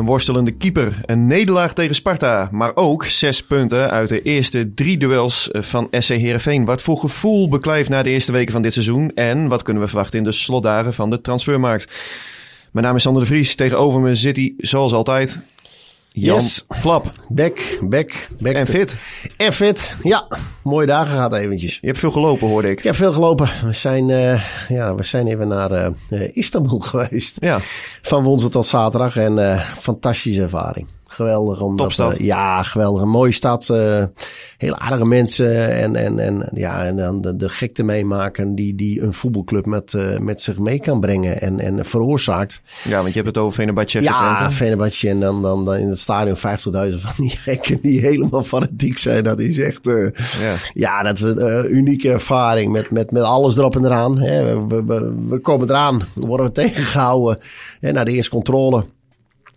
Een worstelende keeper, een nederlaag tegen Sparta, maar ook zes punten uit de eerste drie duels van SC Heerenveen. Wat voor gevoel beklijft na de eerste weken van dit seizoen en wat kunnen we verwachten in de slotdagen van de transfermarkt? Mijn naam is Sander de Vries, tegenover me zit hij zoals altijd Jan Yes. Flap. Back, back, back. En fit. En fit. Ja, mooie dagen gehad eventjes. Je hebt veel gelopen hoorde ik. Ik heb veel gelopen. We zijn, eh, ja, we zijn even naar eh, eh, Istanbul geweest. Ja, Van woensdag tot zaterdag. En fantastische ervaring. Geweldig. Omdat, Topstad. eh, ja, geweldig. Een mooie stad. eh heel aardige mensen. En, en, en, ja, en dan de, de gekte meemaken die, die een voetbalclub met, eh, met zich mee kan brengen. En, en veroorzaakt. ja, want je hebt het over Venerbahce Ja. Fenerbahce en dan, dan, dan in het stadion 50.000 van die gekken die helemaal fanatiek zijn. Dat is echt, Ja. ja, dat is een unieke ervaring met, met, met alles erop en eraan. Hè. We, we, we, we komen eraan, dan worden we tegengehouden hè, naar de eerste controle.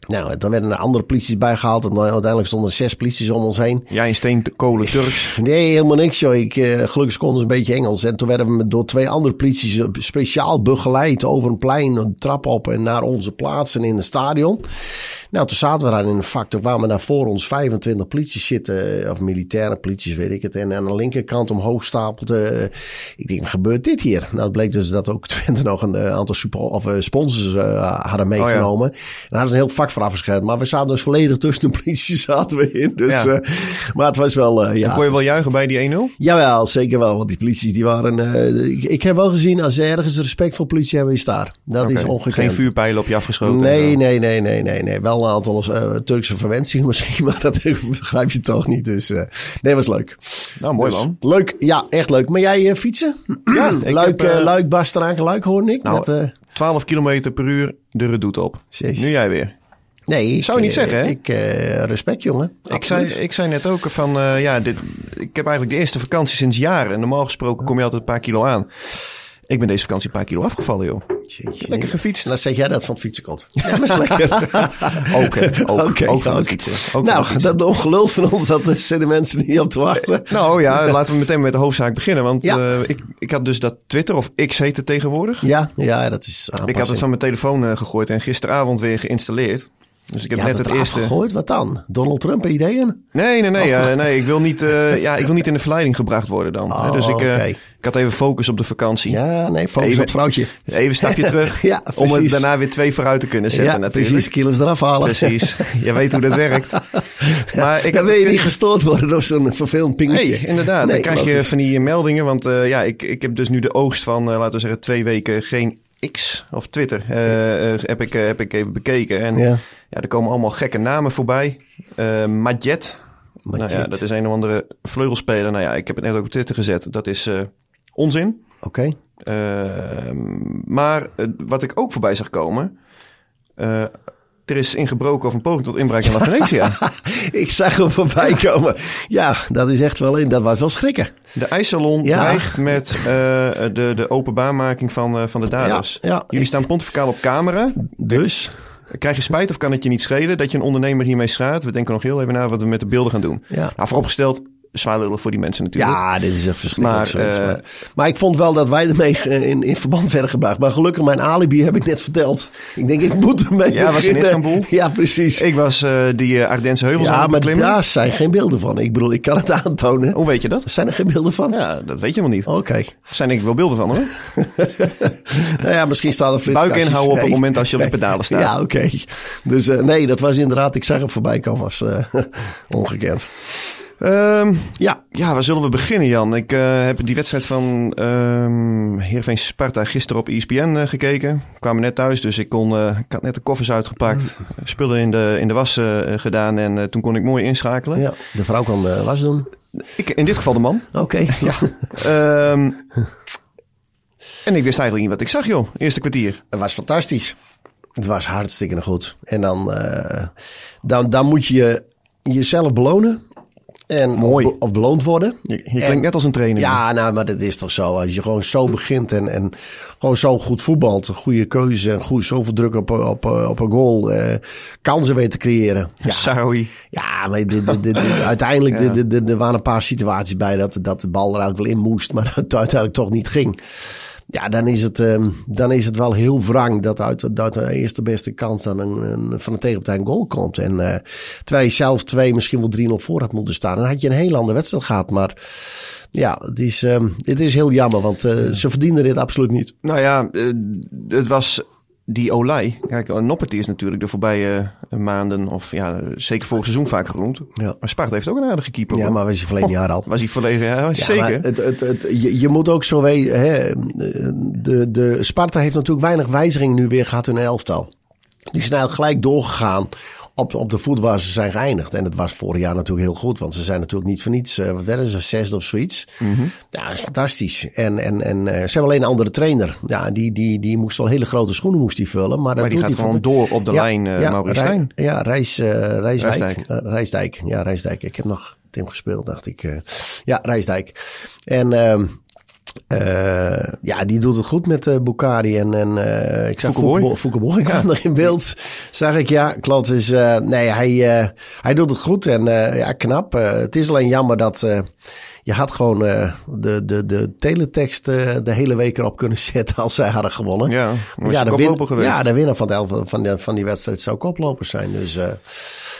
Nou, toen werden er andere polities bijgehaald en dan uiteindelijk stonden er zes polities om ons heen. Jij in steenkolen Turks. Nee, helemaal niks joh. Ik, eh, gelukkig konden ze een beetje Engels. En toen werden we door twee andere polities eh, speciaal begeleid over een plein, een trap op en naar onze plaatsen in het stadion. Nou, toen zaten we daar in een vak. Toen kwamen daar voor ons 25 polities zitten, eh, of militaire polities, weet ik het. En aan de linkerkant omhoog stapelde. ik denk, wat gebeurt dit hier? Nou, het bleek dus dat ook Twente nog een aantal super, of, sponsors hadden meegenomen. En daar hadden ze een heel vak voor afgescheiden. Maar we zaten dus volledig tussen de politie zaten we in. Dus, Ja. eh, maar het was wel, eh, ja. Kon je wel juichen bij die 1-0? Jawel, zeker wel. Want die polities die waren. eh, ik, ik heb wel gezien als ze ergens respect voor politie hebben, is daar. Dat is ongekend. Geen vuurpijlen op je afgeschoten. en Nee, nee, nee, nee, nee, nee. Wel een aantal Turkse verwensingen misschien, maar dat begrijp je toch niet. Dus nee, was leuk. Nou, mooi Dus man. Leuk, ja, echt leuk. Maar jij fietsen? Ja, ik Luik, heb, Luik, Bastenaken, Luik hoorde ik. Nou, Met, eh, 12 kilometer per uur de redoute op. Jezus. Nu jij weer. Nee, ik, Zou je niet eh, zeggen, hè? Ik, eh, respect, jongen. Ik zei, ik zei net ook van, eh, ja, dit, ik heb eigenlijk de eerste vakantie sinds jaren. En normaal gesproken kom je altijd een paar kilo aan. Ik ben deze vakantie een paar kilo afgevallen, joh. Jeetje. Lekker gefietst. Dan zeg jij dat van het fietsen komt. Ja, is lekker. Ook, hè. Ook, Oké, ook van het fietsen. Ook nou, fietsen. dat ongelul van ons, dat zitten mensen niet op te wachten. Nou ja, laten we meteen met de hoofdzaak beginnen. Want Ja. ik, ik had dus dat Twitter, of X heet het tegenwoordig. Ja, ja, dat is Ik had het van mijn telefoon gegooid en gisteravond weer geïnstalleerd. Dus ik heb Je net het eerste... Gegooid, wat dan? Donald Trump ideeën? Nee, nee, nee. eh, nee ik, wil niet, eh, ja, ik wil niet in de verleiding gebracht worden dan. Oh, dus ik, eh, ik had even focus op de vakantie. Ja, nee, focus Even- op vrouwtje. Even een stapje terug. Ja, om het daarna weer twee vooruit te kunnen zetten Ja, natuurlijk. precies, kilo's eraf halen. Precies. Je weet hoe dat werkt. Maar ik Dan wil je niet gestoord worden door zo'n vervelend pingetje. Nee, inderdaad. Nee, dan krijg je van die meldingen. Want ja, ik, ik heb dus nu de oogst van, laten we zeggen, twee weken geen X of Twitter. eh, eh, heb, ik, eh, heb ik even bekeken. En ja. Ja. er komen allemaal gekke namen voorbij. Eh Majet. Nou ja, dat is een of andere vleugelspeler. Nou ja, ik heb het net ook op Twitter gezet. Dat is onzin. Oké. Eh, maar wat ik ook voorbij zag komen. Er is ingebroken of een poging tot inbraak in La Venezia. Ik zag hem voorbij komen. Ja, dat is echt wel in. Dat was wel schrikken. De ijssalon Ja. dreigt met eh, de, de openbaarmaking van, eh, van de daders. Ja, ja. Jullie staan pontificaal op camera. Dus, Krijg je spijt of kan het je niet schelen dat je een ondernemer hiermee schaadt? We denken nog heel even na wat we met de beelden gaan doen. ja. Nou, vooropgesteld, zwaar lullig voor die mensen natuurlijk. Ja, dit is echt verschrikkelijk. Maar, eh, maar, maar ik vond wel dat wij ermee eh, in, in verband werden gebracht. Maar gelukkig, mijn alibi heb ik net verteld. Ik denk, ik moet ermee Ja, was in. Istanbul? Ja, precies. Ik was eh, die Ardense heuvels aan ja, het maar beklimmen. daar zijn geen beelden van. Ik bedoel, ik kan het aantonen. Hoe weet je dat? Zijn er geen beelden van? Ja, dat weet je helemaal niet. Oké. Er zijn denk ik wel beelden van hoor. Nou ja, misschien staat er Buik flitskastjes. inhouden op het moment als je op de pedalen staat. Ja, oké. Dus nee, dat was inderdaad, ik zag hem voorbij komen als ongekend. Ehm, Ja, ja, waar zullen we beginnen, Jan? Ik eh, heb die wedstrijd van ehm Heerenveen Sparta gisteren op ESPN eh, gekeken. We kwamen net thuis, dus ik, kon, eh, ik had net de koffers uitgepakt. Spullen in de, in de was gedaan en toen kon ik mooi inschakelen. ja, de vrouw kan eh, was doen. Ik, in dit geval de man. Oké. Ja. Ehm, en ik wist eigenlijk niet wat ik zag, joh. Eerste kwartier. Het was fantastisch. Het was hartstikke goed. En dan, dan, dan moet je jezelf belonen. En Mooi. Of, be- of beloond worden. Je, je klinkt En- net als een trainer. Ja, nou, maar dat is toch zo. Als je gewoon zo begint en, en gewoon zo goed voetbalt. Een goede keuze en goed, zoveel druk op, op, op een goal. eh, kansen weet te creëren. Ja, Saoui. ja maar dit, dit, dit- dit- uiteindelijk Ja. er waren een paar situaties bij dat, dat de bal er eigenlijk wel in moest. Maar dat het uiteindelijk toch niet ging. Ja, dan is het, ehm, dan is het wel heel wrang dat uit, uit de eerste beste kans dan een, een, van de tegenpartij een goal komt. En eh terwijl je zelf twee, misschien wel 3-0 voor had moeten staan. Dan had je een heel andere wedstrijd gehad. Maar ja, het is, ehm, het is heel jammer, want eh, ze verdienden dit absoluut niet. Nou ja, eh, het was die Olij. Kijk, Noppert is natuurlijk de voorbije eh, maanden, of ja, zeker vorig seizoen vaak geroemd. Ja. Maar Sparta heeft ook een aardige keeper. Ja, hoor. maar was je verleden jaar al. Was hij verlegen? Ja, Ja, zeker. Het, het, het, je, je moet ook zo weten, hè, de, de Sparta heeft natuurlijk weinig wijzigingen nu weer gehad in elftal. Die zijn eigenlijk gelijk doorgegaan op, op de voet waar ze zijn geëindigd. En het was vorig jaar natuurlijk heel goed, want ze zijn natuurlijk niet voor niets, eh, wat werden ze, zesde of zoiets. Ja, dat is fantastisch. En, en, en eh, ze hebben alleen een andere trainer. Ja, die, die, die moest wel hele grote schoenen moest die vullen. Maar, maar die gaat hij gewoon door op de lijn, uh, Maurice Rij- Stijn. ja, Reis, eh, Rijsdijk. Rijsdijk. Rijsdijk. Ja, Rijsdijk. Ik heb nog Tim gespeeld, dacht ik. ja, Rijsdijk. En eh, ja, die doet het goed met eh Bukari en, en eh, ik zag Foukeboy. Foukeboy kwam er in beeld. Zag ik, ja, klopt. Dus nee, hij, hij doet het goed en ja, knap. Het is alleen jammer dat je had gewoon de, de, de teletext de hele week erop kunnen zetten als zij hadden gewonnen. Ja, je de koploper win- geweest. Ja, de winnaar van, de, elf- van, de, van die wedstrijd zou koplopers zijn. Dus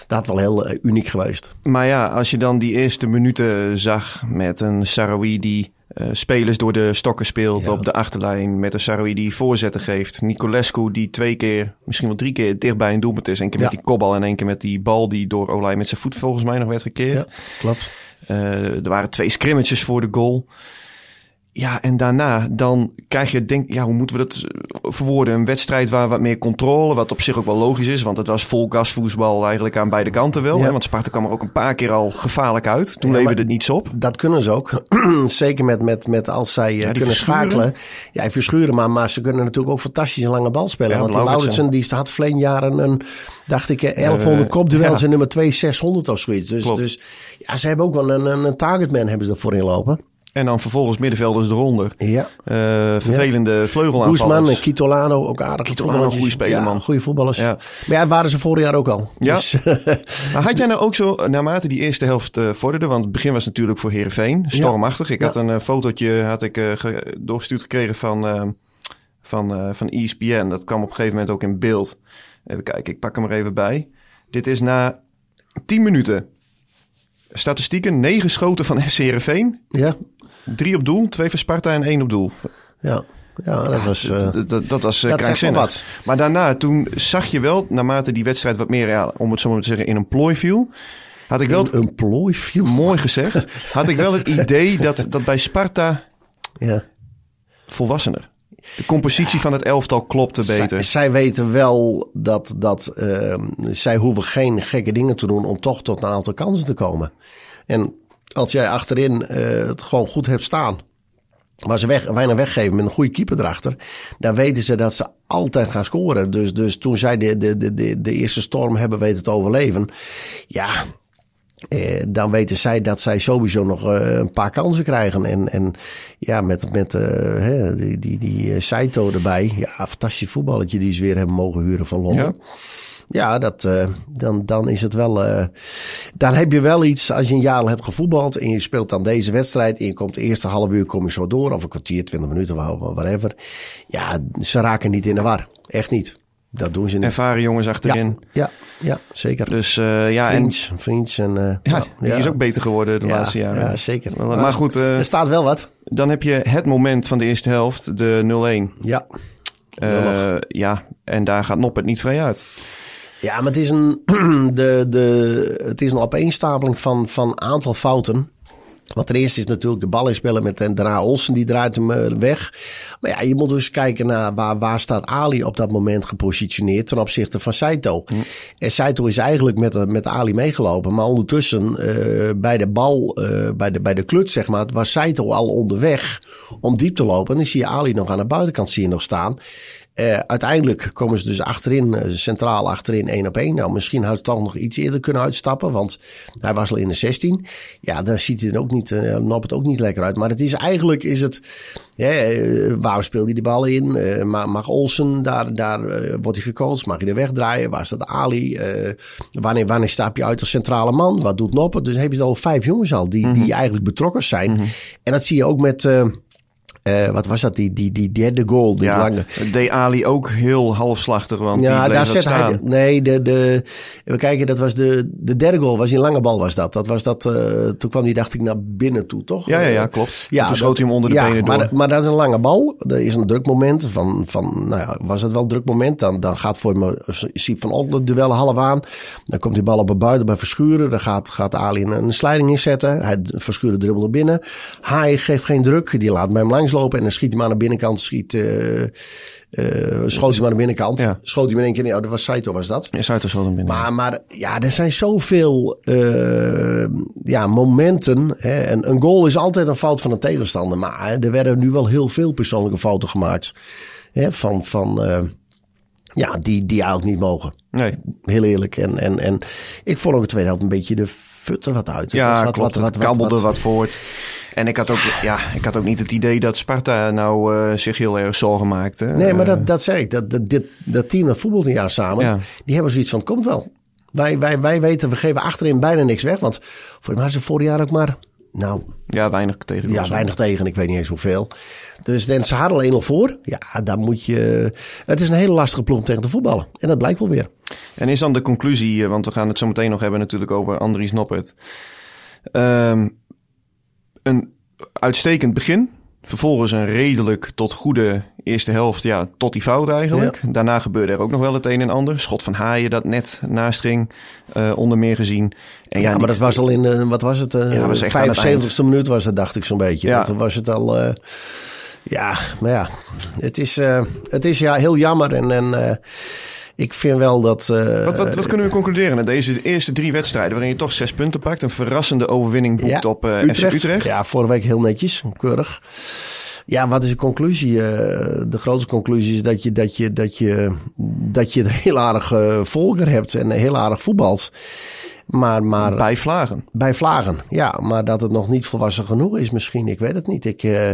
dat had wel heel uniek geweest. Maar ja, als je dan die eerste minuten zag met een Sarawi die eh, spelers door de stokken speelt Ja. op de achterlijn. Met een Sarawi die voorzetten geeft. Nicolescu die twee keer, misschien wel drie keer dichtbij een doelpunt is. Eén keer Ja. met die kopbal en één keer met die bal die door Olij met zijn voet volgens mij nog werd gekeerd. Ja, klopt. Eh, er waren twee scrimmages voor de goal. Ja, en daarna dan krijg je, denk, ja, hoe moeten we dat eh, verwoorden? Een wedstrijd waar wat meer controle, wat op zich ook wel logisch is, want het was vol gasvoetbal eigenlijk aan beide kanten wel. Ja. Hè? Want Sparta kwam er ook een paar keer al gevaarlijk uit. Toen Ja, leverde het niets op. Dat kunnen ze ook. Zeker met, met, met als zij eh, kunnen verschuren. schakelen. Ja, verschuren, maar, maar ze kunnen natuurlijk ook fantastisch een lange bal spelen. Want die Lauritsen. Die had verleden jaar een, dacht ik, eh, 1100 kopduels ja. en nummer 2 600 of zoiets. Dus, Klopt. dus ja, ze hebben ook wel een, een, een targetman hebben ze ervoor inlopen. En dan vervolgens middenvelders eronder. Ja. Eh, vervelende Guzman en vleugelaanvallers. Kitolano, ook aardig. Kitolano, goede speler, man. Goede voetballers. Ja. Maar ja, waren ze vorig jaar ook al. Ja. Dus, Maar had jij nou ook zo, naarmate die eerste helft eh, vorderde, want het begin was natuurlijk voor Heerenveen, stormachtig. Ik Ja. had een eh, fotootje had ik, ge- doorgestuurd gekregen van, van, van ESPN. Dat kwam op een gegeven moment ook in beeld. Even kijken, ik pak hem er even bij. Dit is na 10 minuten. Statistieken, 9 schoten van SC Heerenveen. ja, 3 op doel, 2 voor Sparta en 1 op doel. ja, ja, dat was... eh, dat, dat, dat was eh, dat. Maar daarna, toen zag je wel, naarmate die wedstrijd wat meer, ja, om het zo maar te zeggen, in een plooi viel, had ik wel het een, plooi viel. mooi gezegd, had ik wel het idee dat, dat bij Sparta Ja. volwassener. De compositie van het elftal klopte beter. Zij, zij weten wel dat, dat ehm, zij hoeven geen gekke dingen te doen om toch tot een aantal kansen te komen. En als jij achterin eh, het gewoon goed hebt staan, waar ze weg, weinig weggeven met een goede keeper erachter, dan weten ze dat ze altijd gaan scoren. Dus, dus toen zij de, de, de, de eerste storm hebben weten te overleven, ja, eh, dan weten zij dat zij sowieso nog eh, een paar kansen krijgen. En, en ja, met, met eh, hè, die, die, die eh, Saito erbij. Ja, fantastisch voetballetje die ze weer hebben mogen huren van Londen. Ja, dat, eh, dan, dan is het wel. dan heb je wel iets als je een jaar hebt gevoetbald en je speelt dan deze wedstrijd. En je komt de eerste half uur kom je zo door, of een kwartier, twintig minuten, whatever. Ja, ze raken niet in de war. Echt niet. Dat doen ze niet. Ervaren jongens achterin. Ja, ja, ja, zeker. Dus eh, ja, en Vriends, en... eh, ja, die is ook beter geworden de laatste jaren. Ja, zeker. Maar, maar goed, eh, er staat wel wat. dan heb je het moment van de eerste helft, de 0-1. Ja. Ja, en daar gaat Noppert niet vrij uit. Ja, maar het is een, de, de, het is een opeenstapeling van, van aantal fouten. Want ten eerste is natuurlijk de bal inspelen met en daarna Olsen, die draait hem eh, weg. Maar ja, je moet dus kijken naar waar, waar staat Ali op dat moment gepositioneerd ten opzichte van Saito. En Saito is eigenlijk met, met Ali meegelopen. Maar ondertussen uh, bij de bal, bij, de, bij de kluts zeg maar, was Saito al onderweg om diep te lopen. En dan zie je Ali nog aan de buitenkant zie je nog staan. Uh, uiteindelijk komen ze dus achterin, uh, centraal achterin, één op één. Nou, misschien had hij toch nog iets eerder kunnen uitstappen, want hij was al in de 16. Ja, dan ziet hij er ook niet, uh, het ook niet lekker uit. Maar het is eigenlijk, is het, waar speelt hij de bal in? mag Olsen, daar, daar wordt hij gecoacht. Mag hij er wegdraaien? Waar staat Ali? wanneer, wanneer stap je uit als centrale man? Wat doet Noppen? Dus heb je al vijf jongens al die, mm -hmm. die eigenlijk betrokken zijn. Mm -hmm. En dat zie je ook met... Uh, wat was dat? Die, die, die derde goal. Die ja, lange. deed Ali ook heel halfslachtig. Want ja, die daar zet staan. hij. Nee, de, de, we kijken, dat was de, de derde goal. Was in lange bal was dat. dat, was dat uh, toen kwam die, dacht ik, naar binnen toe, toch? Ja, ja, ja klopt. Ja, toen schoot hij hem onder de ja, benen maar, door. Maar dat is een lange bal. Er is een druk moment. Van, van, nou ja, was het wel een druk moment? Dan, dan gaat voor me Siep van het duel half aan. Dan komt die bal op een buiten bij Verschuren. Dan gaat, gaat Ali een, een slijding inzetten. Hij Verschuren dribbelt naar binnen. Hij geeft geen druk. Die laat bij hem langslopen en dan schiet hij maar aan de binnenkant schiet. Uh, uh, schoot hij maar aan de binnenkant. Ja. Schoot hij met één keer. Ja, dat was Saito, was dat. Ja, Saito schoot hem binnen. Maar, maar ja, er zijn zoveel uh, ja, momenten. Hè. En een goal is altijd een fout van een tegenstander. Maar hè, er werden nu wel heel veel persoonlijke fouten gemaakt. Hè, van, van ja, die, die eigenlijk niet mogen. Nee. Heel eerlijk. En, en, en ik vond ook de tweede helft een beetje de er wat uit. Ja, was wat, klopt. Wat, het kabbelde wat, wat, voort. En ik had ook, ja, ik had ook niet het idee dat Sparta nou uh, zich heel erg zorgen maakte. Nee, maar dat, dat zei ik. Dat, dat, dit, dat team dat voetbalt een jaar samen. Ja. Die hebben zoiets van, het komt wel. Wij, wij, wij weten, we geven achterin bijna niks weg. Want voor mij is het vorig jaar ook maar... Nou, ja, weinig tegen. Ja, weinig tegen. Ik weet niet eens hoeveel. Dus dan ze hadden al 1-0 voor. Ja, dan moet je... Het is een hele lastige ploeg om tegen te voetballen. En dat blijkt wel weer. En is dan de conclusie, want we gaan het zo meteen nog hebben natuurlijk over Andries Noppert. Um, een uitstekend begin. Vervolgens een redelijk tot goede eerste helft, ja, tot die fout eigenlijk. Ja. Daarna gebeurde er ook nog wel het een en ander. Schot van Haaien dat net naast ging, uh, onder meer gezien. En ja, ja maar dat was al in, uh, wat was het? Uh, ja, was 75ste minuut was het, dacht ik zo'n beetje. Ja. Toen was het al... Ja, maar ja, het is, uh, het is ja, heel jammer. En, en uh, ik vind wel dat. Uh, wat, wat, wat, kunnen we concluderen na deze eerste drie wedstrijden, waarin je toch zes punten pakt? Een verrassende overwinning boekt ja, op Utrecht. FC Utrecht. Ja, vorige week heel netjes, keurig. Ja, wat is de conclusie? De grootste conclusie is dat je, dat je, dat je, dat je een heel aardig volger hebt en heel aardig voetbalt. Maar, maar, bij Vlagen. Bij Vlagen, ja. Maar dat het nog niet volwassen genoeg is misschien. Ik weet het niet. Ik, uh,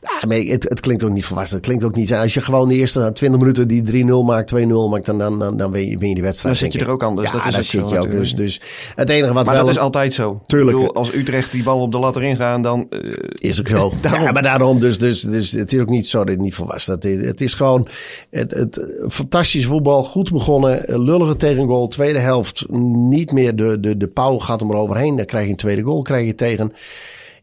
ja, maar het, het klinkt ook niet volwassen. Het klinkt ook niet... Als je gewoon de eerste 20 minuten die 3-0 maakt, 2-0 maakt... dan, dan, dan, dan win, je, win je die wedstrijd. Dan zit je er ook anders. Ja, dat is dat zit je ook. Dus, dus het enige wat maar wel... dat is altijd zo. Tuurlijk. Bedoel, als Utrecht die bal op de lat erin gaan, dan... Uh, is ook zo. ja, maar daarom dus, dus, dus... Het is ook niet zo dat het niet volwassen het is. Het is gewoon... Het, het, fantastisch voetbal. Goed begonnen. Lullige tegengoal. Tweede helft. Niet meer de, de, de pauw gaat hem eroverheen. Dan krijg je een tweede goal krijg je tegen.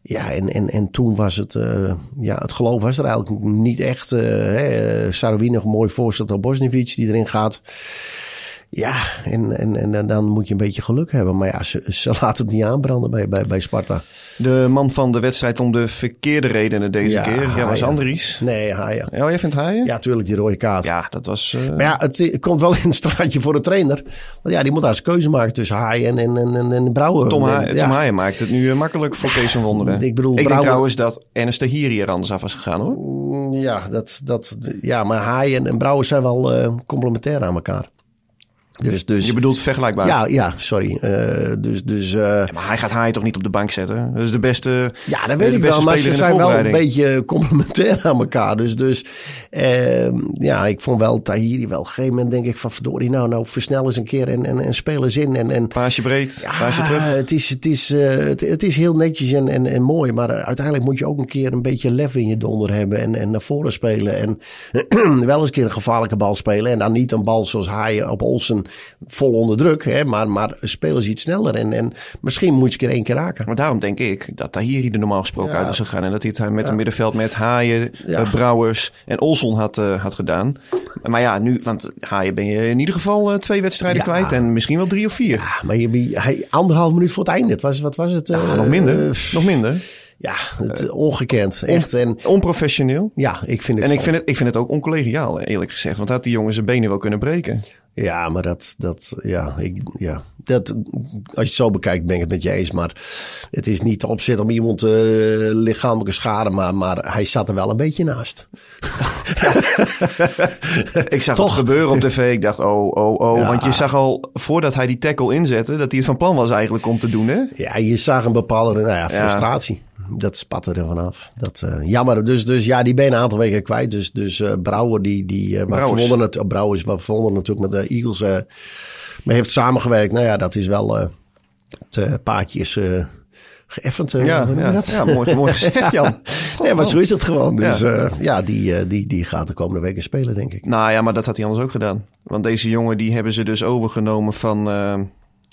Ja, en, en, en toen was het, uh, ja, het geloof was er eigenlijk niet echt. Uh, Saroui nog mooi voorstel op Bosniewicz die erin gaat. Ja, en, en, en dan moet je een beetje geluk hebben. Maar ja, ze, ze laten het niet aanbranden bij, bij, bij Sparta. De man van de wedstrijd om de verkeerde redenen deze ja, keer. Ja, was. Andries. Nee, Haaien. Oh, jij vindt Haaien? Ja, tuurlijk, die rode kaart. Ja, dat was... Uh... Maar ja, het, het, komt wel in het straatje voor de trainer. Want ja, die moet daar eens keuze maken tussen Haaien en, en, en, en Brouwer. Tom, ha en, ja. Tom Haaien maakt het nu makkelijk voor Kees van Wonderen. Ik bedoel, ik Brouwer... denk trouwens dat Ernest de hier hier anders af was gegaan, hoor. Ja, dat, dat, ja maar Haaien en Brouwer zijn wel uh, complementair aan elkaar. Dus, dus, je bedoelt vergelijkbaar? Ja, ja sorry. Uh, dus, dus, uh, ja, maar hij gaat Haaien toch niet op de bank zetten? Dat is de beste Ja, dat weet ik wel. Maar ze zijn wel een beetje complementair aan elkaar. Dus, dus uh, ja, ik vond wel Tahiri wel op een gegeven moment denk ik van verdorie nou, nou versnel eens een keer en, en, en speel eens in. En, en, paasje breed, ja, paasje terug. Het is, het is, het, het, is heel netjes en, en, en mooi. Maar uiteindelijk moet je ook een keer een beetje lef in je donder hebben. En, en naar voren spelen. En wel eens een keer een gevaarlijke bal spelen. En dan niet een bal zoals Haaien op Olsen vol onder druk. Hè, maar, maar spelen ze iets sneller. En, en misschien moet je keer één keer raken. Maar daarom denk ik dat Tahiri er normaal gesproken Ja. uit was gegaan. En dat hij het met een middenveld met Haaien, Ja. eh, Brouwers en Olson had, eh, had gedaan. Maar ja, nu, want Haaien ben je in ieder geval eh, twee wedstrijden kwijt. En misschien wel drie of vier. Ja, maar je, hij, anderhalf minuut voor het einde. Het was, wat was het? Eh, nog minder. eh, nog minder. ja, het, ongekend. Echt. En Onprofessioneel. ja, ik vind het En ik vind, het, ik vind het ook oncollegiaal, eerlijk gezegd. Want had die jongen zijn benen wel kunnen breken. Ja, maar dat, dat, ja, ik, ja, dat, als je het zo bekijkt, ben ik het met je eens. Maar het is niet opzet om iemand eh, lichamelijke schade, maar, maar hij zat er wel een beetje naast. Ik zag Toch? het gebeuren op tv. Ik dacht, oh, oh, oh. Ja. Want je zag al, voordat hij die tackle inzette, dat hij het van plan was eigenlijk om te doen, hè? Ja, je zag een bepaalde nou ja, Ja. frustratie. Dat spatte er vanaf. Dat, eh, jammer. Dus, dus ja, die ben je een aantal weken kwijt. Dus, dus eh, Brouwer, die, die uh, Brouwers. Verwonder, het, Brouwer is wat Verwonder natuurlijk met de Eagles eh mee heeft samengewerkt. Nou ja, dat is wel, het paadje is geëffend. Ja, ja, mooi, mooi gezegd, Jan. Nee, maar zo is het gewoon. Dus Ja. ja, ja die, die, die gaat de komende weken spelen, denk ik. Nou ja, maar dat had hij anders ook gedaan. Want deze jongen, die hebben ze dus overgenomen van,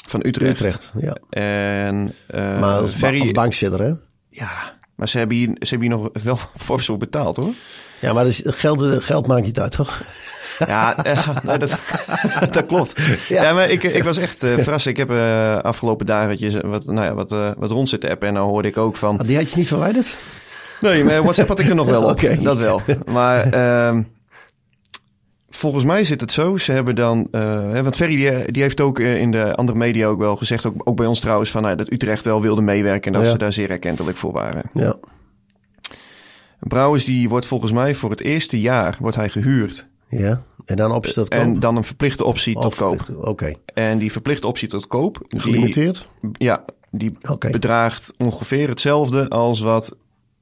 van Utrecht. Utrecht, ja. En Maar als, Ferry, als bankzitter, hè? Ja, maar ze hebben, hier, ze hebben hier nog wel fors betaald, hoor. Ja, maar dus, geld, geld maakt niet uit, toch? Ja, eh, dat, dat klopt. Ja. Ja. maar ik, ik was echt eh, verrast. Ik heb eh, afgelopen dagen wat, nou ja, wat, wat rond zitten appen. En dan hoorde ik ook van... Ah, Die had je niet verwijderd? Nee, maar WhatsApp had ik er nog wel op. Oké. Dat wel. Maar ehm, volgens mij zit het zo. Ze hebben dan... eh, want Ferry die, die heeft ook eh, in de andere media ook wel gezegd... ook, ook bij ons trouwens... Van, nou, dat Utrecht wel wilde meewerken... en dat ze daar zeer erkentelijk voor waren. Ja. Brouwers die wordt volgens mij voor het eerste jaar... wordt hij gehuurd. Ja. En dan optie tot koop? En dan een verplichte optie tot koop. Oké. En die verplichte optie tot koop... die- Gelimiteerd? Ja, die bedraagt ongeveer hetzelfde als wat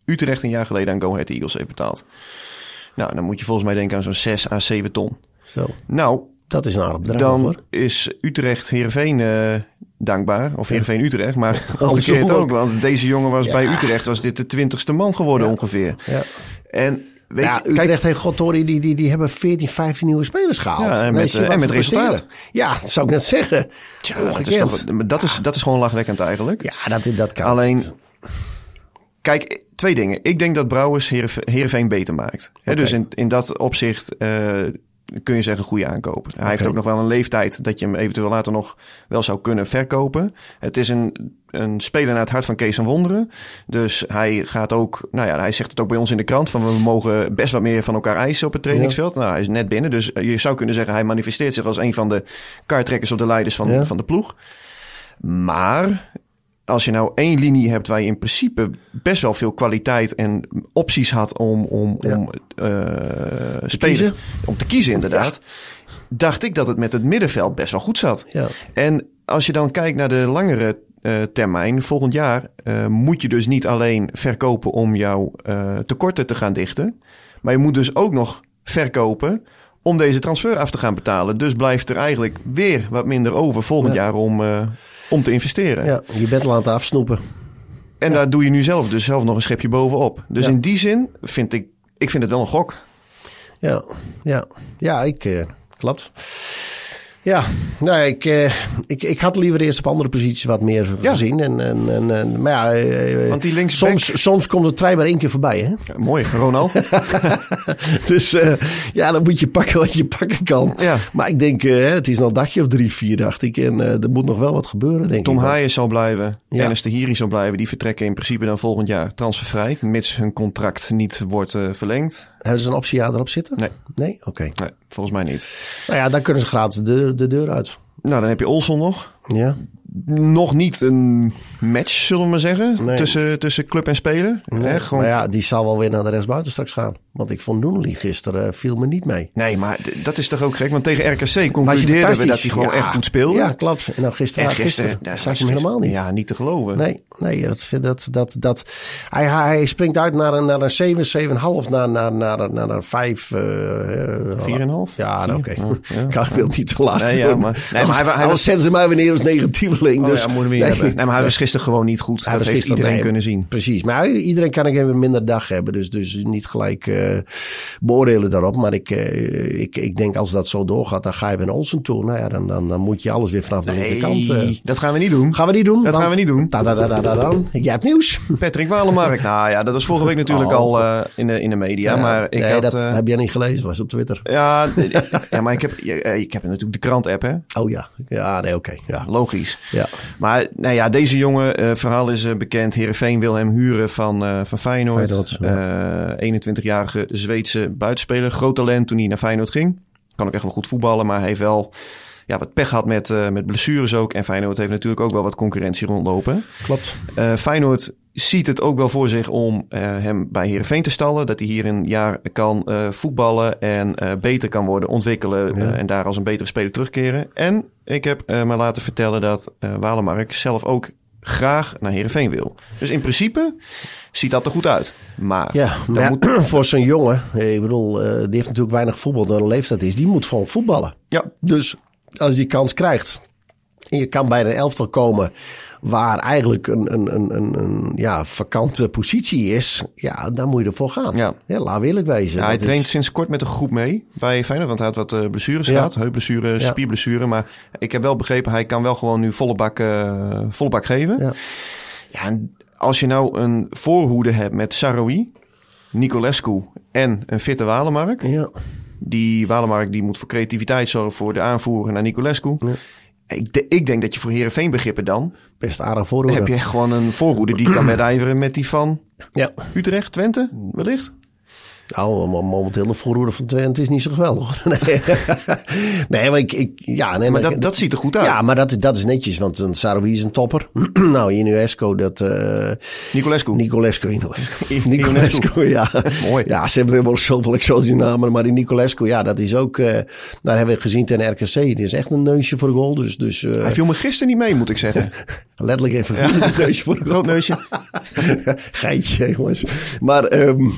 Utrecht een jaar geleden aan Go Ahead Eagles heeft betaald. Nou, dan moet je volgens mij denken aan zo'n 6 à 7 ton. Zo. Nou, Dat is een aardig bedrag, dan hoor. is Utrecht Heerenveen eh dankbaar. Of Heerenveen Utrecht, maar omgekeerd ook. Want deze jongen was Ja. bij Utrecht, was dit de twintigste man geworden Ja. ongeveer. Ja. En weet ja, je, Utrecht kijk, heeft Gottori, die, die, die hebben 14, 15 nieuwe spelers gehaald. Ja, en met, eh, en met presteren. Ja, dat zou ik net zeggen. tja, dat, is toch, dat, is, dat is gewoon lachwekkend eigenlijk. Ja, dat, dat kan. Alleen, kijk, twee dingen. Ik denk dat Brouwers Heerenve- Heerenveen beter maakt. Dus in, in dat opzicht eh, kun je zeggen goede aankoop. Hij heeft ook nog wel een leeftijd dat je hem eventueel later nog wel zou kunnen verkopen. Het is een, een speler naar het hart van Kees van Wonderen. Dus hij gaat ook, nou ja, hij zegt het ook bij ons in de krant van we mogen best wat meer van elkaar eisen op het trainingsveld. Nou, hij is net binnen. Dus je zou kunnen zeggen hij manifesteert zich als een van de kaarttrekkers of de leiders van, Ja. van de ploeg. Maar als je nou één linie hebt waar je in principe best wel veel kwaliteit en opties had om, om, Ja. om eh spelen, kiezen. om te kiezen inderdaad, dacht ik dat het met het middenveld best wel goed zat. Ja. En als je dan kijkt naar de langere eh, termijn, volgend jaar eh, moet je dus niet alleen verkopen om jouw tekorten te gaan dichten, maar je moet dus ook nog verkopen om deze transfer af te gaan betalen. Dus blijft er eigenlijk weer wat minder over volgend Ja. jaar om, eh, om te investeren. ja, je bent laten afsnoepen. En daar doe je nu zelf dus zelf nog een schepje bovenop. Dus Ja. in die zin vind ik, ik vind het wel een gok. Ja, ja, ja, ik, eh, klopt. Ja, nou, ik, eh, ik, ik had liever eerst op andere posities wat meer Ja. gezien. En, en, en, maar ja, eh, Want die linksback- soms, soms komt de trein maar één keer voorbij. Hè? Ja, mooi, Ronald. Dus eh, ja, dan moet je pakken wat je pakken kan. Ja. Maar ik denk, eh, het is nog een dagje of drie, vier, dacht ik. En eh, er moet nog wel wat gebeuren, denk Tom ik. Want- Haaien zal blijven. Ja. Ernest de Hiri zal blijven. Die vertrekken in principe dan volgend jaar transfervrij. Mits hun contract niet wordt eh, verlengd. Hebben ze een optie ja erop zitten? Nee. Nee? Oké. Nee, volgens mij niet. Nou ja, dan kunnen ze gratis de, de deur uit. Nou, dan heb je Olson nog. Ja. Nog niet een match, zullen we maar zeggen. Nee. Tussen, tussen club en speler. Hè, gewoon... Maar ja, die zal wel weer naar de rechtsbuiten straks gaan. Want ik vond Noenli gisteren eh, viel me niet mee. Nee, maar dat is toch ook gek? Want tegen RKC Was concludeerden we dat hij gewoon Ja. echt goed speelde. Ja, klopt. En nou gisteren, en gisteren, gisteren, zag je hem helemaal niet. Ja, niet te geloven. Nee, nee dat, dat, dat, dat, hij, hij springt uit naar een, naar een 7, 7,5, naar, naar, naar, naar een 5. eh, Vier en een half? Ja, nou, oké. Vier? Ja, ja. Ik wil niet te laag Nee, ja, maar- nee, maar hij hij was- ze mij weer neer als Oh dus, ja, niet nee, hebben. Nee, maar hij was gisteren gewoon niet goed. Hij dat heeft iedereen nee, kunnen zien. Precies, maar iedereen kan ik even minder dag hebben. Dus, dus niet gelijk eh, beoordelen daarop. Maar ik, eh, ik, ik denk als dat zo doorgaat, dan ga je bij een Olsen toe. Nou ja, dan, dan, dan moet je alles weer vanaf de linkerkant. eh. dat gaan we niet doen. Gaan we niet doen? Dat gaan we niet doen. Da, da, da, da, da, dan. Jij hebt nieuws. Patrick Walemark. nou ja, dat was vorige week natuurlijk Oh. al in, de, in de media. maar ik nee, had, dat heb jij niet gelezen, was op Twitter. ja, ja, maar ik heb, ik heb natuurlijk de krant-app, hè. Oh ja, ja, nee, oké. Ja. Logisch. Ja. Maar nou ja, deze jongen, eh, verhaal is eh, bekend. Heerenveen wil hem huren van, eh, van Feyenoord. Eh, 21-jarige Zweedse buitenspeler. Groot talent toen hij naar Feyenoord ging. Kan ook echt wel goed voetballen, maar hij heeft wel ja, wat pech gehad met, met blessures ook. En Feyenoord heeft natuurlijk ook wel wat concurrentie rondlopen. Klopt. Feyenoord ziet het ook wel voor zich om eh, hem bij Heerenveen te stallen. Dat hij hier een jaar kan eh, voetballen en eh, beter kan worden, ontwikkelen. Ja. en daar als een betere speler terugkeren. En ik heb me laten vertellen dat Walemark zelf ook graag naar Heerenveen wil. Dus in principe ziet dat er goed uit. Maar Ja, maar ja, moet... voor zo'n jongen, ik bedoel, die heeft natuurlijk weinig voetbal door de leeftijd is. Die moet gewoon voetballen. Ja, Dus als die kans krijgt en je kan bij een elftal komen waar eigenlijk een, een, een, een, een ja, vakante positie is, ja, dan moet je ervoor gaan. Ja. laat eerlijk wezen. Ja, hij traint is- sinds kort met een groep mee bij Feyenoord. Want hij had wat eh, blessures gehad. Heupblessure, spierblessure. Maar ik heb wel begrepen, hij kan wel gewoon nu volle bak, eh, volle bak geven. Ja. En als je nou een voorhoede hebt met Saroui, Nicolescu en een fitte Walemark. Ja, Die Walemark die moet voor creativiteit zorgen voor de aanvoer naar Nicolescu. Ik, de- ik denk dat je voor Heerenveen begrippen dan... best aardig voorhoede. heb je echt gewoon een voorhoede die kan wedijveren met die van Ja. Utrecht, Twente, wellicht. Nou, mo- momenteel de voorhoede van Twente is niet zo geweldig. Nee, nee maar ik, ik ja, nee, Maar dat, dat ziet er goed uit. Ja, maar dat, dat is netjes, want een Saroui is een topper. nou, Ionesco, dat... eh Nicolescu. Nicolescu. Nicolescu, ja. Mooi. Ja, ze hebben helemaal zoveel exotische namen. Maar die Nicolescu, ja, dat is ook... eh daar hebben we gezien ten RKC. Die is echt een neusje voor goal. Dus, dus eh, Hij viel me gisteren niet mee, moet ik zeggen. letterlijk even een neusje voor goal. Groot neusje. Geitje, jongens. Maar ehm,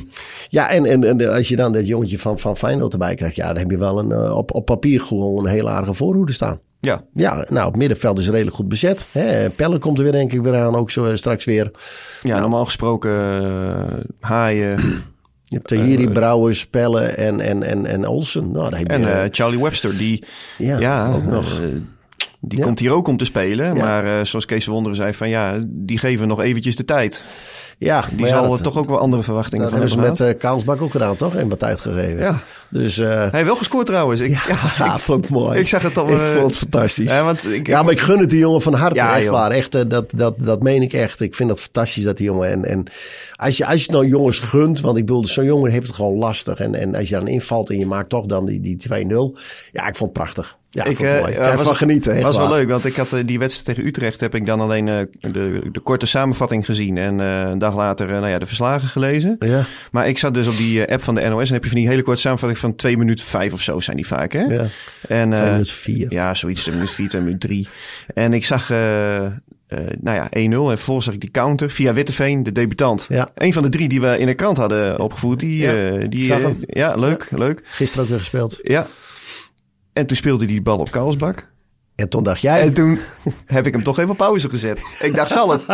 ja, en, en, en als je dan dat jongetje van, van Feyenoord erbij krijgt... Ja, dan heb je wel een, eh, op, op papier gewoon een hele aardige voorhoede staan. Ja, Ja, nou, het middenveld is redelijk goed bezet. Hè. Pelle komt er weer denk ik weer aan, ook zo eh, straks weer. ja normaal gesproken eh, haaien Je hebt Tahiri, Brouwers, Pelle en, en, en, en Olsen. Nou, daar heb je, en Charlie Webster. Die, ja, ja, ook nog. die Ja. komt hier ook om te spelen. Ja. Maar zoals Kees Wonderen zei, van ja, die geven nog eventjes de tijd. Ja, Die zal dat, toch ook wel andere verwachtingen dat van hebben hebben ze met uh, Kaalsbak ook gedaan, toch? En wat tijd gegeven. Ja. Dus eh, Hij heeft wel gescoord trouwens. Ik, ja, ja, vond ik mooi. ik zag het al. Ik eh, vond het fantastisch. Ja, want ik, Ja, maar ik gun het die jongen van harte. Ja, echt joh. waar. Echt, eh, dat, dat, dat meen ik echt. Ik vind dat fantastisch, dat die jongen. En, en als, je, als je het nou jongens gunt, want ik bedoel, zo'n jongen heeft het gewoon lastig. En, en als je dan invalt en je maakt toch dan die, die 2-0. Ja, ik vond het prachtig. Ja, ik Ik, vond het Kan je was- van genieten. echt was wel leuk, want ik had die wedstrijd tegen Utrecht heb ik dan alleen de, de korte samenvatting gezien en een dag later nou ja, de verslagen gelezen. Ja, Maar ik zat dus op die app van de NOS en heb je van die hele korte samenvatting van 2 minuten 5 of zo zijn die vaak, hè? ja. En, 2 eh, minuten 4. Ja, zoiets, 2 minuten 4, 2 minuten 3. En ik zag, eh, nou ja, 1-0 en vervolgens zag ik die counter via Witteveen, de debutant. Ja. Een van de drie die we in de krant hadden opgevoerd. Die, Ja, eh, die, zag eh, hem. ja, leuk, leuk. Gisteren ook weer gespeeld. Ja. En toen speelde die bal op Karlsbak. En toen dacht jij... En toen heb ik hem toch even op pauze gezet. Ik dacht, zal het?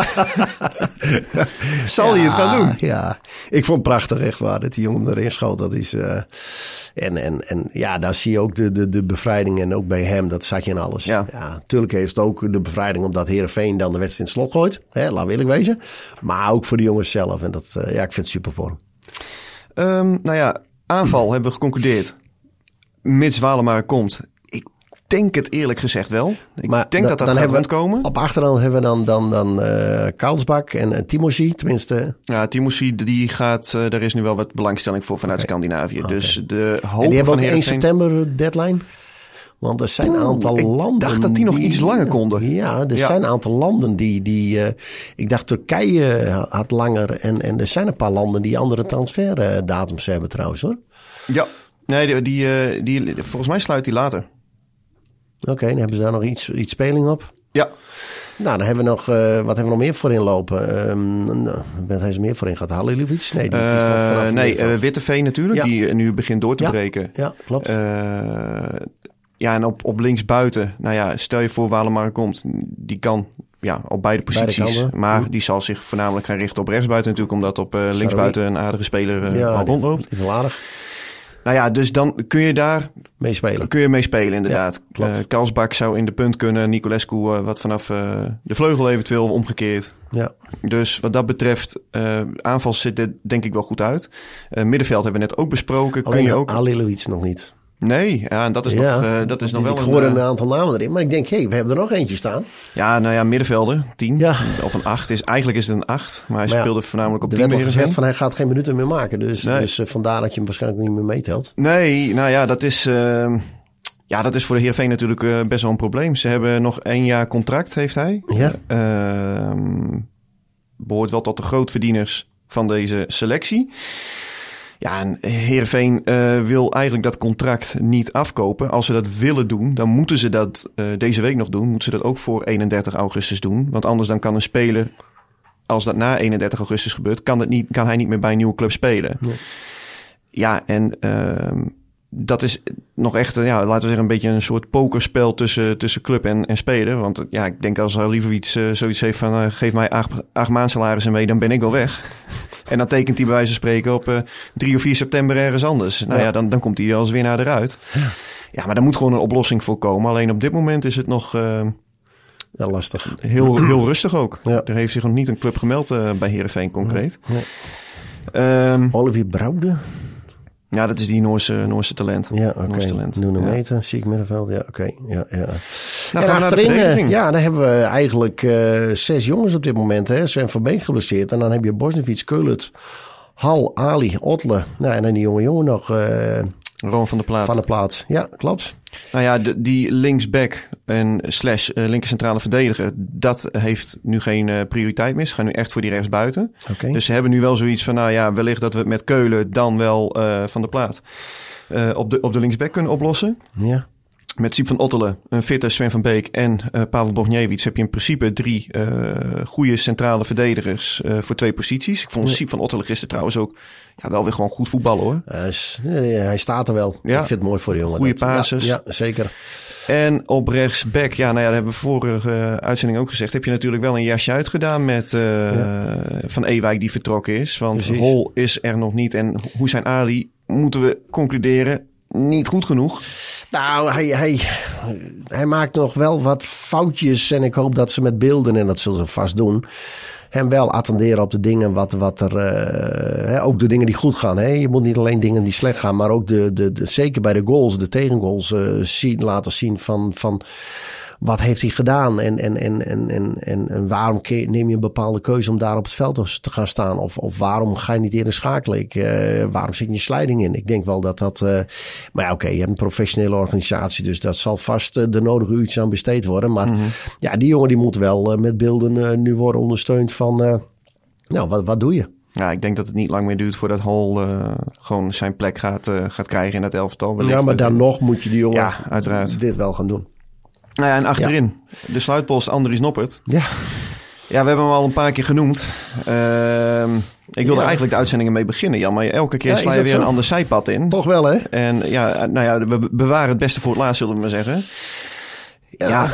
zal hij het gaan doen? Ja, ik vond het prachtig, echt waar. Dat die jongen erin schoot. Dat is, eh, en, en, en ja, daar zie je ook de, de, de bevrijding. En ook bij hem, dat zag je in alles. Ja. natuurlijk heeft het ook de bevrijding omdat Heerenveen dan de wedstrijd in het slot gooit. Hè, laat eerlijk wezen. Maar ook voor de jongens zelf. En dat, eh, ja, ik vind het super voor hem. Ehm, nou ja, aanval hebben we geconcludeerd. Mits Walemaar komt. Ik denk het eerlijk gezegd wel. Ik Maar denk da- dat dat dan gaat we- rondkomen. Op achterhand hebben we dan, dan, dan eh Kaalsbak en, en Timothy. Tenminste, Ja, Timothy, die gaat, eh daar is nu wel wat belangstelling voor vanuit Scandinavië. Dus de hoop en die hebben van ook 1 Heerenveen... september deadline. Want er zijn een aantal ik landen. dacht dat die nog iets langer konden. Ja, er Ja. zijn een aantal landen die. die eh, ik dacht Turkije had langer. En, en er zijn een paar landen die andere transferdatums hebben trouwens hoor. Ja, nee, die, die, eh, die, volgens mij sluit die later. Oké, dan hebben ze daar nog iets, iets speling op. Ja, Nou, dan hebben we nog. eh, wat hebben we nog meer voorin lopen? Ehm nou, met hij is meer voorin gehad. Halilovic? Nee, die, die Eh, nee, eh, Witteveen natuurlijk, Ja. die nu begint door te Ja. breken. Ja, klopt. Ja, en op, op linksbuiten, nou ja, stel je voor Walemar komt, die kan ja, op beide posities. maar Mhm. die zal zich voornamelijk gaan richten op rechtsbuiten natuurlijk, omdat op linksbuiten een aardige speler Ja, rondloopt. Die is wel aardig Nou ja, dus dan kun je daar meespelen. kun je mee spelen inderdaad. Ja, klopt. Eh, Kalsbak zou in de punt kunnen, Nicolescu eh, wat vanaf eh, de vleugel eventueel omgekeerd. Ja. Dus wat dat betreft, aanval zit er denk ik wel goed uit. Middenveld hebben we net ook besproken. Alleen kun je ook... Alilovic nog niet. Nee, ja, en dat is nog, eh, dat is nog wel Ik een... hoorde eh, een aantal namen erin, maar ik denk, hé, hey, we hebben er nog eentje staan. Ja, nou ja, middenvelder, 10 Ja. of een 8. Is, eigenlijk is het een 8, maar hij Maar ja, speelde voornamelijk op Er 10 werd al bij gezegd van hij gaat geen minuten meer maken. Dus, Nee. dus eh, vandaar dat je hem waarschijnlijk niet meer meetelt. Nee, nou ja, dat is, eh, ja, dat is voor de Heerenveen natuurlijk best wel een probleem. Ze hebben nog één jaar contract, heeft hij. Ja. Ehm, behoort wel tot de grootverdieners van deze selectie. Ja, en Heerenveen eh, wil eigenlijk dat contract niet afkopen. Als ze dat willen doen, dan moeten ze dat eh, deze week nog doen. Moeten ze dat ook voor 31 augustus doen. Want anders dan kan een speler, als dat na 31 augustus gebeurt, kan, het niet, kan hij niet meer bij een nieuwe club spelen. Nee. Ja, en ehm, dat is nog echt, ja, laten we zeggen, een beetje een soort pokerspel tussen, tussen club en, en speler. Want ja, ik denk als Livovic eh zoiets heeft van, geef mij acht, acht maand salarissen mee, dan ben ik wel weg. En dan tekent hij bij wijze van spreken op eh 3 of 4 september ergens anders. Nou ja, dan, dan komt hij als winnaar eruit. Ja. maar daar moet gewoon een oplossing voor komen. Alleen op dit moment is het nog eh, Ja, lastig. heel, heel rustig ook. Ja. Er heeft zich nog niet een club gemeld eh, bij Heerenveen concreet. Ehm, Olivier Brouwde. Ja, dat is die Noorse, Noorse talent. Ja, oké. Noorse talent. Nuno Ja. Zie ik middenveld. Ja, oké. Ja, ja. Nou, gaan we naar de achterin, ja, dan hebben we eigenlijk eh, zes jongens op dit moment. Hè. Sven van Beek geblesseerd. En dan heb je Bosnevich, Keulet, Hal, Ali, Otle. Nou, en dan die jonge jongen nog eh, Ron van der Plaat. van de plaats. Ja, klopt. Nou ja, de, die linksback en slash eh, linker centrale verdediger, dat heeft nu geen eh, prioriteit meer. Ze gaan nu echt voor die rechtsbuiten. Oké. Dus ze hebben nu wel zoiets van, nou ja, wellicht dat we het met Keulen dan wel eh, van der Plaat op, de, op de linksback kunnen oplossen. Ja. Met Siep van Ottelen, een fitte Sven van Beek en eh Pavel Bogniewicz heb je in principe drie eh goede centrale verdedigers eh, voor twee posities. Ik vond Ja. Siep van Ottelen gisteren trouwens ook ja, wel weer gewoon goed voetballen hoor. Hij, is- eh, hij staat er wel. Ja. Ik vind het mooi voor de jongen. Ja, passes. Ja, zeker. En op rechtsback, ja, nou ja, dat hebben we vorige eh, uitzending ook gezegd. Heb je natuurlijk wel een jasje uitgedaan met eh, Van Ewijk die vertrokken is. Want Precies. Hol is er nog niet. En Hussein Ali, moeten we concluderen, niet goed genoeg. Nou, hij, hij, maakt nog wel wat foutjes. En ik hoop dat ze met beelden, en dat zullen ze vast doen, hem wel attenderen op de dingen wat, wat er. eh, hè, ook de dingen die goed gaan. Hè. Je moet niet alleen dingen die slecht gaan, maar ook de, de, de, zeker bij de goals, de tegengoals, eh, zien, laten zien van. van wat heeft hij gedaan en, en, en, en, en, en, en waarom neem je een bepaalde keuze om daar op het veld te gaan staan? Of, of waarom ga je niet eerder schakelen? Ik, eh, waarom zit je sliding in? Ik denk wel dat dat... eh, maar ja, oké, je hebt een professionele organisatie, dus dat zal vast eh, de nodige uurtjes aan besteed worden. Maar ja, die jongen die moet wel met beelden nu worden ondersteund van... nou, wat, wat doe je? Ja, ik denk dat het niet lang meer duurt voordat Hol eh, gewoon zijn plek gaat, gaat krijgen in het elftal. Wellicht, Ja, maar dan nog moet je die jongen Ja, uiteraard. dit wel gaan doen. Nou ja, en achterin, de sluitpost Andries Noppert. Ja, Ja, we hebben hem al een paar keer genoemd. Ehm, ik wilde Ja. eigenlijk de uitzendingen mee beginnen, Jan. Maar elke keer Ja, sla je weer zo? een ander zijpad in. toch wel hè? En ja, nou ja, we bewaren het beste voor het laatst, zullen we maar zeggen. Ja,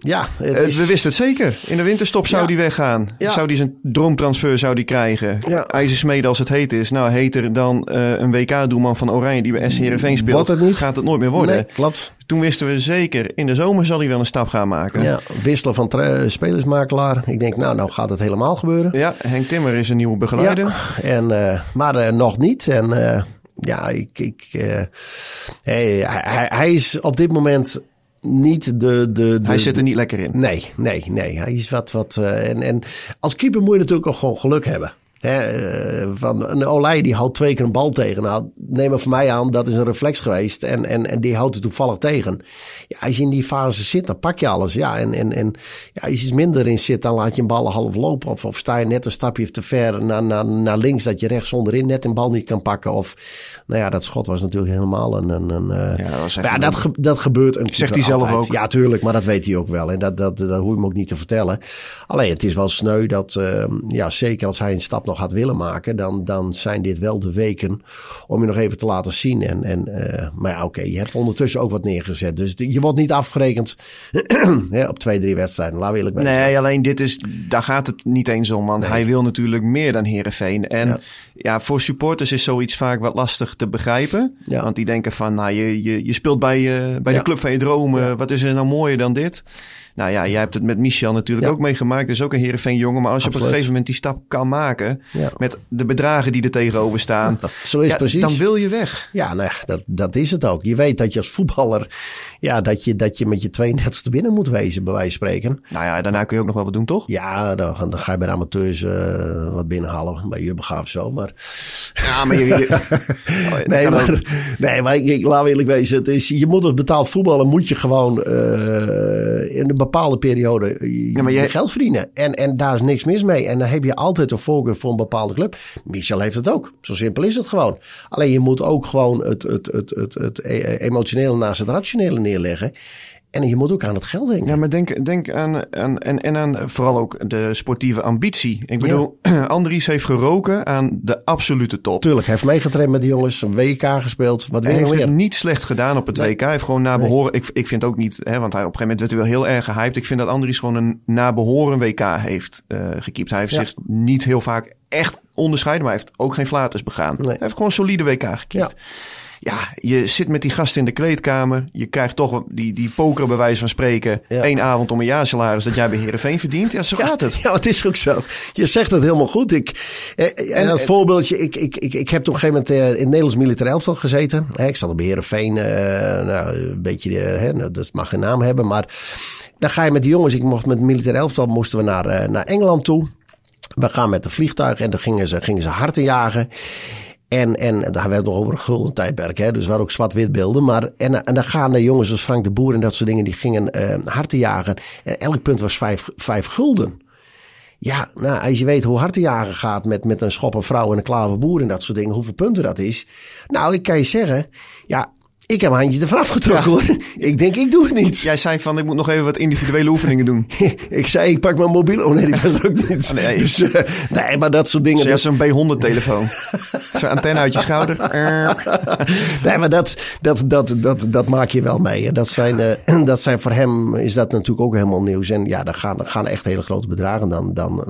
Ja, het eh, is- we wisten het zeker. In de winterstop zou Ja. die weggaan. Ja. Zou die zijn droomtransfer zou die krijgen. Ja. IJzersmede als het heet is. Nou, heter dan eh, een WK-doelman van Oranje die bij SC Heerenveen speelt. Het niet? Gaat het nooit meer worden. Nee, klopt. Toen wisten we zeker, in de zomer zal hij wel een stap gaan maken. Ja, wisselen van tra- spelersmakelaar. Ik denk, nou, nou gaat het helemaal gebeuren. Ja, Henk Timmer is een nieuwe begeleider. Ja, en, eh, maar eh, nog niet. En eh, ja, ik, ik, eh, hij, hij, hij is op dit moment niet de... de, de Hij zit er niet lekker in. Nee, nee, nee. Hij is wat... wat eh, en, en als keeper moet je natuurlijk ook gewoon geluk hebben. Eh, van een Olij die houdt twee keer een bal tegen. Nou, neem er voor mij aan, dat is een reflex geweest. En, en, en die houdt het toevallig tegen. Ja, als je in die fase zit, dan pak je alles. Ja, en, en, en ja, als je iets minder in zit, dan laat je een bal half lopen. Of, of sta je net een stapje te ver naar, naar, naar links, dat je rechts onderin net een bal niet kan pakken. Of, nou ja, dat schot was natuurlijk helemaal een... een, een eh, Ja, dat maar ja, dat, ge- dat gebeurt een Zegt hij zelf altijd. ook. Ja, tuurlijk, maar dat weet hij ook wel. En dat, dat, dat hoef je hem ook niet te vertellen. Alleen, het is wel sneu dat, eh, ja, zeker als hij een stap nog had willen maken, dan, dan zijn dit wel de weken om je nog even te laten zien. En, en, uh, maar ja, oké, je hebt ondertussen ook wat neergezet. Dus je wordt niet afgerekend op twee, drie wedstrijden. Laat eerlijk zijn. Nee, alleen dit is, daar gaat het niet eens om. Want hij wil natuurlijk meer dan Herenveen. En ja. ja. voor supporters is zoiets vaak wat lastig te begrijpen. Ja. Want die denken van, nou, je, je, je speelt bij, uh, bij de club van je dromen. Wat is er nou mooier dan dit? Nou ja, jij hebt het met Michel natuurlijk ook meegemaakt. Dus ook een Heerenveen jongen. Maar als je op een gegeven moment die stap kan maken... met de bedragen die er tegenover staan... Zo is precies. Dan wil je weg. Ja, nou, dat, dat is het ook. Je weet dat je als voetballer... Ja, dat je, dat je met je 32e binnen moet wezen, bij wijze van spreken. Nou ja, daarna kun je ook nog wel wat doen, toch? Ja, dan, dan ga je bij de amateurs uh, wat binnenhalen. Bij Jubbegaaf of zo, maar... Ja, maar je... oh, nee, maar, nee, maar ik, laat eerlijk wezen. Het is, je moet als betaald voetballer... moet je gewoon uh, in een bepaalde periode ja, maar je geld verdienen. En, en daar is niks mis mee. En dan heb je altijd een voorkeur voor een bepaalde club. Michel heeft het ook. Zo simpel is het gewoon. Alleen je moet ook gewoon het, het, het, het, het emotionele naast het rationele neerleggen. En je moet ook aan het geld denken. Ja, maar denk, denk aan, aan, en, en aan vooral ook de sportieve ambitie. Ik bedoel, ja. Andries heeft geroken aan de absolute top. Tuurlijk, hij heeft meegetraind met de jongens, een WK gespeeld. Wat hij heeft het niet slecht gedaan op het nee. WK. Hij heeft gewoon nabehoren. Nee. Ik, ik vind ook niet, hè, want hij op een gegeven moment werd hij wel heel erg gehyped. Ik vind dat Andries gewoon een nabehoren WK heeft uh, gekiept. Hij heeft ja. zich niet heel vaak echt onderscheiden, maar hij heeft ook geen flaters begaan. Nee. Hij heeft gewoon een solide WK gekiept. Ja ja, je zit met die gast in de kleedkamer. Je krijgt toch die, die poker bij wijze van spreken. Ja. één avond om een jaarsalaris dat jij bij Heerenveen verdient. Ja, zo ja, gaat het. Ja, het is ook zo. Je zegt het helemaal goed. Ik, eh, en als voorbeeldje, ik, ik, ik, ik heb op een gegeven moment in het Nederlands militair elftal gezeten. Ik zat op Heerenveen, uh, nou, een beetje, hè, dat mag geen naam hebben. Maar dan ga je met de jongens, ik mocht met militair elftal, moesten we naar, naar Engeland toe. We gaan met de vliegtuig en dan gingen ze, gingen ze harten jagen. En, en daar hebben we het nog over een gulden tijdperk, hè? dus waar ook zwart-wit beelden. Maar, en, en dan gaan de jongens als Frank de Boer en dat soort dingen, die gingen uh, harten jagen. En elk punt was vijf, vijf gulden. Ja, nou, als je weet hoe hard te jagen gaat met, met een schop, een vrouw en een klaverboer en dat soort dingen, hoeveel punten dat is. Nou, ik kan je zeggen, ja, ik heb een handje ervan afgetrokken hoor. Ik denk, ik doe het niet. Jij zei van, ik moet nog even wat individuele oefeningen doen. ik zei, ik pak mijn mobiel. Oh nee, die was ook niet. Oh, nee. Dus, uh, nee, maar dat soort dingen. Zoals dus... een B100 telefoon. Zo'n antenne uit je schouder. nee, maar dat, dat, dat, dat, dat maak je wel mee. Dat zijn, uh, dat zijn voor hem, is dat natuurlijk ook helemaal nieuws. En ja, dan gaan, gaan echt hele grote bedragen. Dan, dan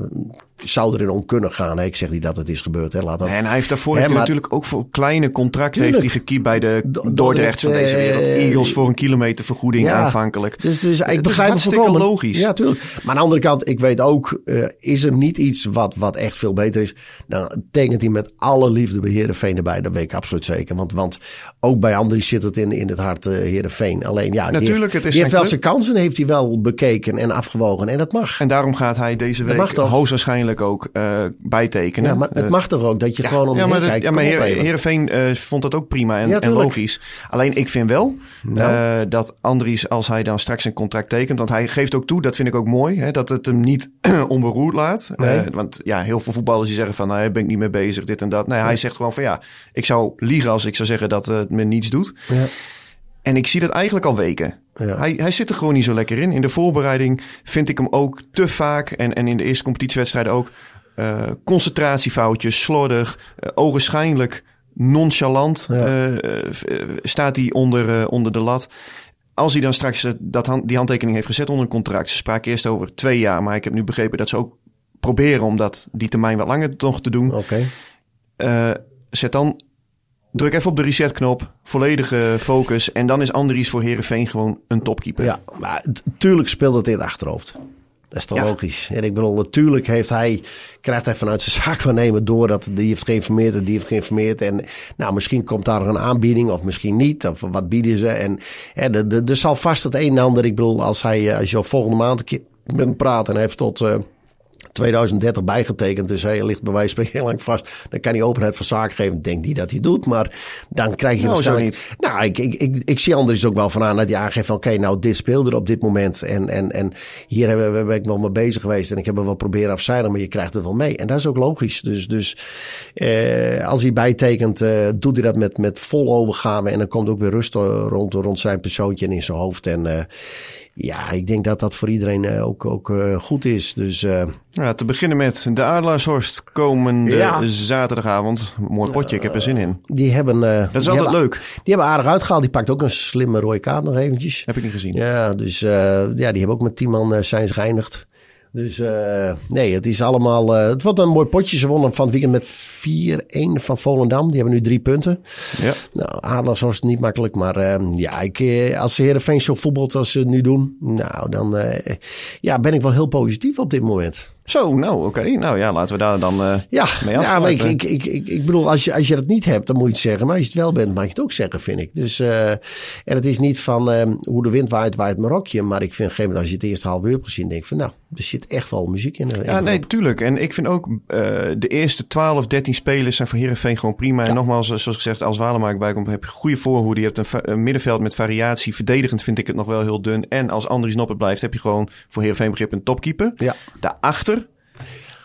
zou erin om kunnen gaan. Hè. Ik zeg niet dat het is gebeurd. Hè. Laat dat, en hij heeft daarvoor heeft natuurlijk ook voor kleine contracten heeft hij gekiept bij de Dordrecht van deze wereld. Eagles voor een kilometervergoeding ja, aanvankelijk. Dus, dus ik het begrijp het logisch. Ja, tuurlijk. Maar aan de andere kant, ik weet ook, uh, is er niet iets wat, wat echt veel beter is. Dan tekent hij met alle liefde bij Heerenveen erbij. Dat weet ik absoluut zeker. Want, want ook bij Andries zit het in, in het hart uh, Heerenveen. Alleen ja, natuurlijk, die, het is die heeft wel zijn kansen heeft hij wel bekeken en afgewogen. En dat mag. En daarom gaat hij deze week hoogstwaarschijnlijk ook uh, bijtekenen. Ja, maar het mag toch ook dat je ja, gewoon om ja, maar, kijkt. Ja, maar Heer, Heerenveen uh, vond dat ook prima en, ja, en logisch. Alleen ik vind wel nou. uh, dat Andries, als hij dan straks een contract tekent... want hij geeft ook toe, dat vind ik ook mooi... Hè, dat het hem niet onberoerd laat. Nee. want ja, heel veel voetballers die zeggen van... nou, daar ben ik niet mee bezig, dit en dat. Nee, hij zegt gewoon van ja, ik zou liegen als ik zou zeggen dat het me niets doet. Ja. En ik zie dat eigenlijk al weken. Ja. Hij, hij zit er gewoon niet zo lekker in. In de voorbereiding vind ik hem ook te vaak. En, en in de eerste competitiewedstrijden ook. Uh, concentratiefoutjes, slordig, uh, ogenschijnlijk nonchalant ja. uh, staat hij onder, onder de lat. Als hij dan straks dat hand, die handtekening heeft gezet onder een contract. Ze spraken eerst over twee jaar, maar ik heb nu begrepen dat ze ook proberen om dat, die termijn wat langer nog te doen. Okay. zet dan Druk even op de resetknop, volledige focus. En dan is Andries voor Herenveen gewoon een topkeeper. Ja, maar tuurlijk speelt het in het achterhoofd. Dat is toch ja. logisch. En ik bedoel, natuurlijk heeft hij, krijgt hij vanuit zijn zaakwaarnemer door dat die heeft geïnformeerd en die heeft geïnformeerd. En nou, misschien komt daar een aanbieding of misschien niet. Of wat bieden ze? En er zal vast het een en ander. Ik bedoel, als hij, als je volgende maand een keer met hem praat en hij heeft tot... Uh, 2030 bijgetekend. Dus hij ligt bij wijze van heel lang vast. Dan kan hij openheid van zaken geven. Denk niet dat hij doet. Maar dan krijg je nou, waarschijnlijk... Niet. Nou, ik, ik, ik, ik zie Andries ook wel van aan dat hij aangeeft van... Oké, okay, nou dit speelde er op dit moment. En, en, en hier hebben we, ben ik wel mee bezig geweest. En ik heb er wel proberen afzeilen. Maar je krijgt het wel mee. En dat is ook logisch. Dus, dus eh, als hij bijtekent, eh, doet hij dat met, met vol overgave. En dan komt ook weer rust rond, rond zijn persoontje en in zijn hoofd. En... Uh, ja, ik denk dat dat voor iedereen eh, ook, ook eh, goed is. Dus eh, Ja, te beginnen met de Adelaarshorst komende Ja. zaterdagavond. Mooi potje, ik heb er zin in. die hebben... Dat is altijd hebben, leuk. Die hebben aardig uitgehaald. Die pakt ook een slimme rode kaart nog eventjes. Heb ik niet gezien. Ja, dus ja, die hebben ook met 10 man zijn ze geëindigd. Dus eh, nee, het is allemaal. eh, het wordt een mooi potje. Ze wonnen van het weekend met 4-1 van Volendam. Die hebben nu drie punten. Ja. Nou, Adelaars was het niet makkelijk. Maar eh, ja, ik, eh, als de Heerenveen zo voetbalt als ze het nu doen. Nou, dan ja, ben ik wel heel positief op dit moment. Zo, nou oké. Nou ja, laten we daar dan eh, Ja, mee ja maar ik, afsluiten. ik, ik, ik, ik bedoel, als je, als je het niet hebt, dan moet je het zeggen. Maar als je het wel bent, mag je het ook zeggen, vind ik. Dus, eh, en het is niet van eh, hoe de wind waait, waait mijn rokje. Maar ik vind op een gegeven moment, als je het eerste half uur hebt gezien, denk ik van nou, er zit echt wel muziek in. Ja, nee, tuurlijk. En ik vind ook eh, de eerste 12, 13 spelers zijn voor Heerenveen gewoon prima. En nogmaals, eh, zoals gezegd, als Walemark bijkomt, heb je goede voorhoede. Je hebt een, middenveld met variatie. Verdedigend vind ik het nog wel heel dun. En als Andries Noppert blijft, heb je gewoon voor Heerenveen begrip een topkeeper. Ja. Daarachter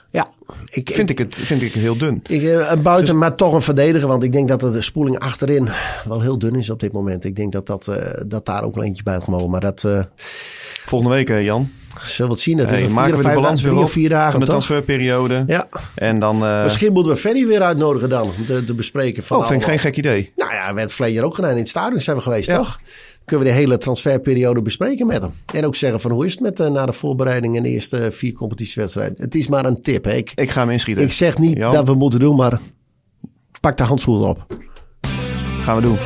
Ja, ik, vind ik het vind ik heel dun. Ik, eh, een buiten, maar toch een verdediger. Want ik denk dat de spoeling achterin wel heel dun is op dit moment. Ik denk dat, dat, eh, dat daar ook wel eentje bij had mogen. Maar dat eh Volgende week, hè, Jan. zullen we het zien. Het is een vier, we de balans weer drie op of vier dagen, van de toch? transferperiode. Ja. En dan... Misschien moeten we Ferry weer uitnodigen dan. Om te, te bespreken. Van oh, vind ik geen gek idee. Nou ja, we hebben het verleden ook gedaan. In het stadion zijn we geweest, Ja. toch? Kunnen we de hele transferperiode bespreken met hem. En ook zeggen van hoe is het met eh, na de voorbereiding en de eerste vier competitiewedstrijden. Het is maar een tip. Hè. Ik, Ik ga hem inschieten. ik zeg niet Jan, dat we moeten doen, maar pak de handschoenen op. Gaan we doen.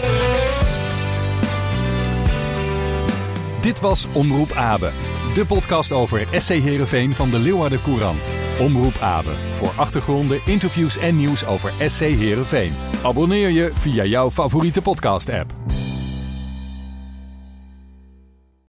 Dit was Omroep Abe. De podcast over SC Heerenveen van de Leeuwarden Courant. Omroep Abe. Voor achtergronden, interviews en nieuws over SC Heerenveen. Abonneer je via jouw favoriete podcast app.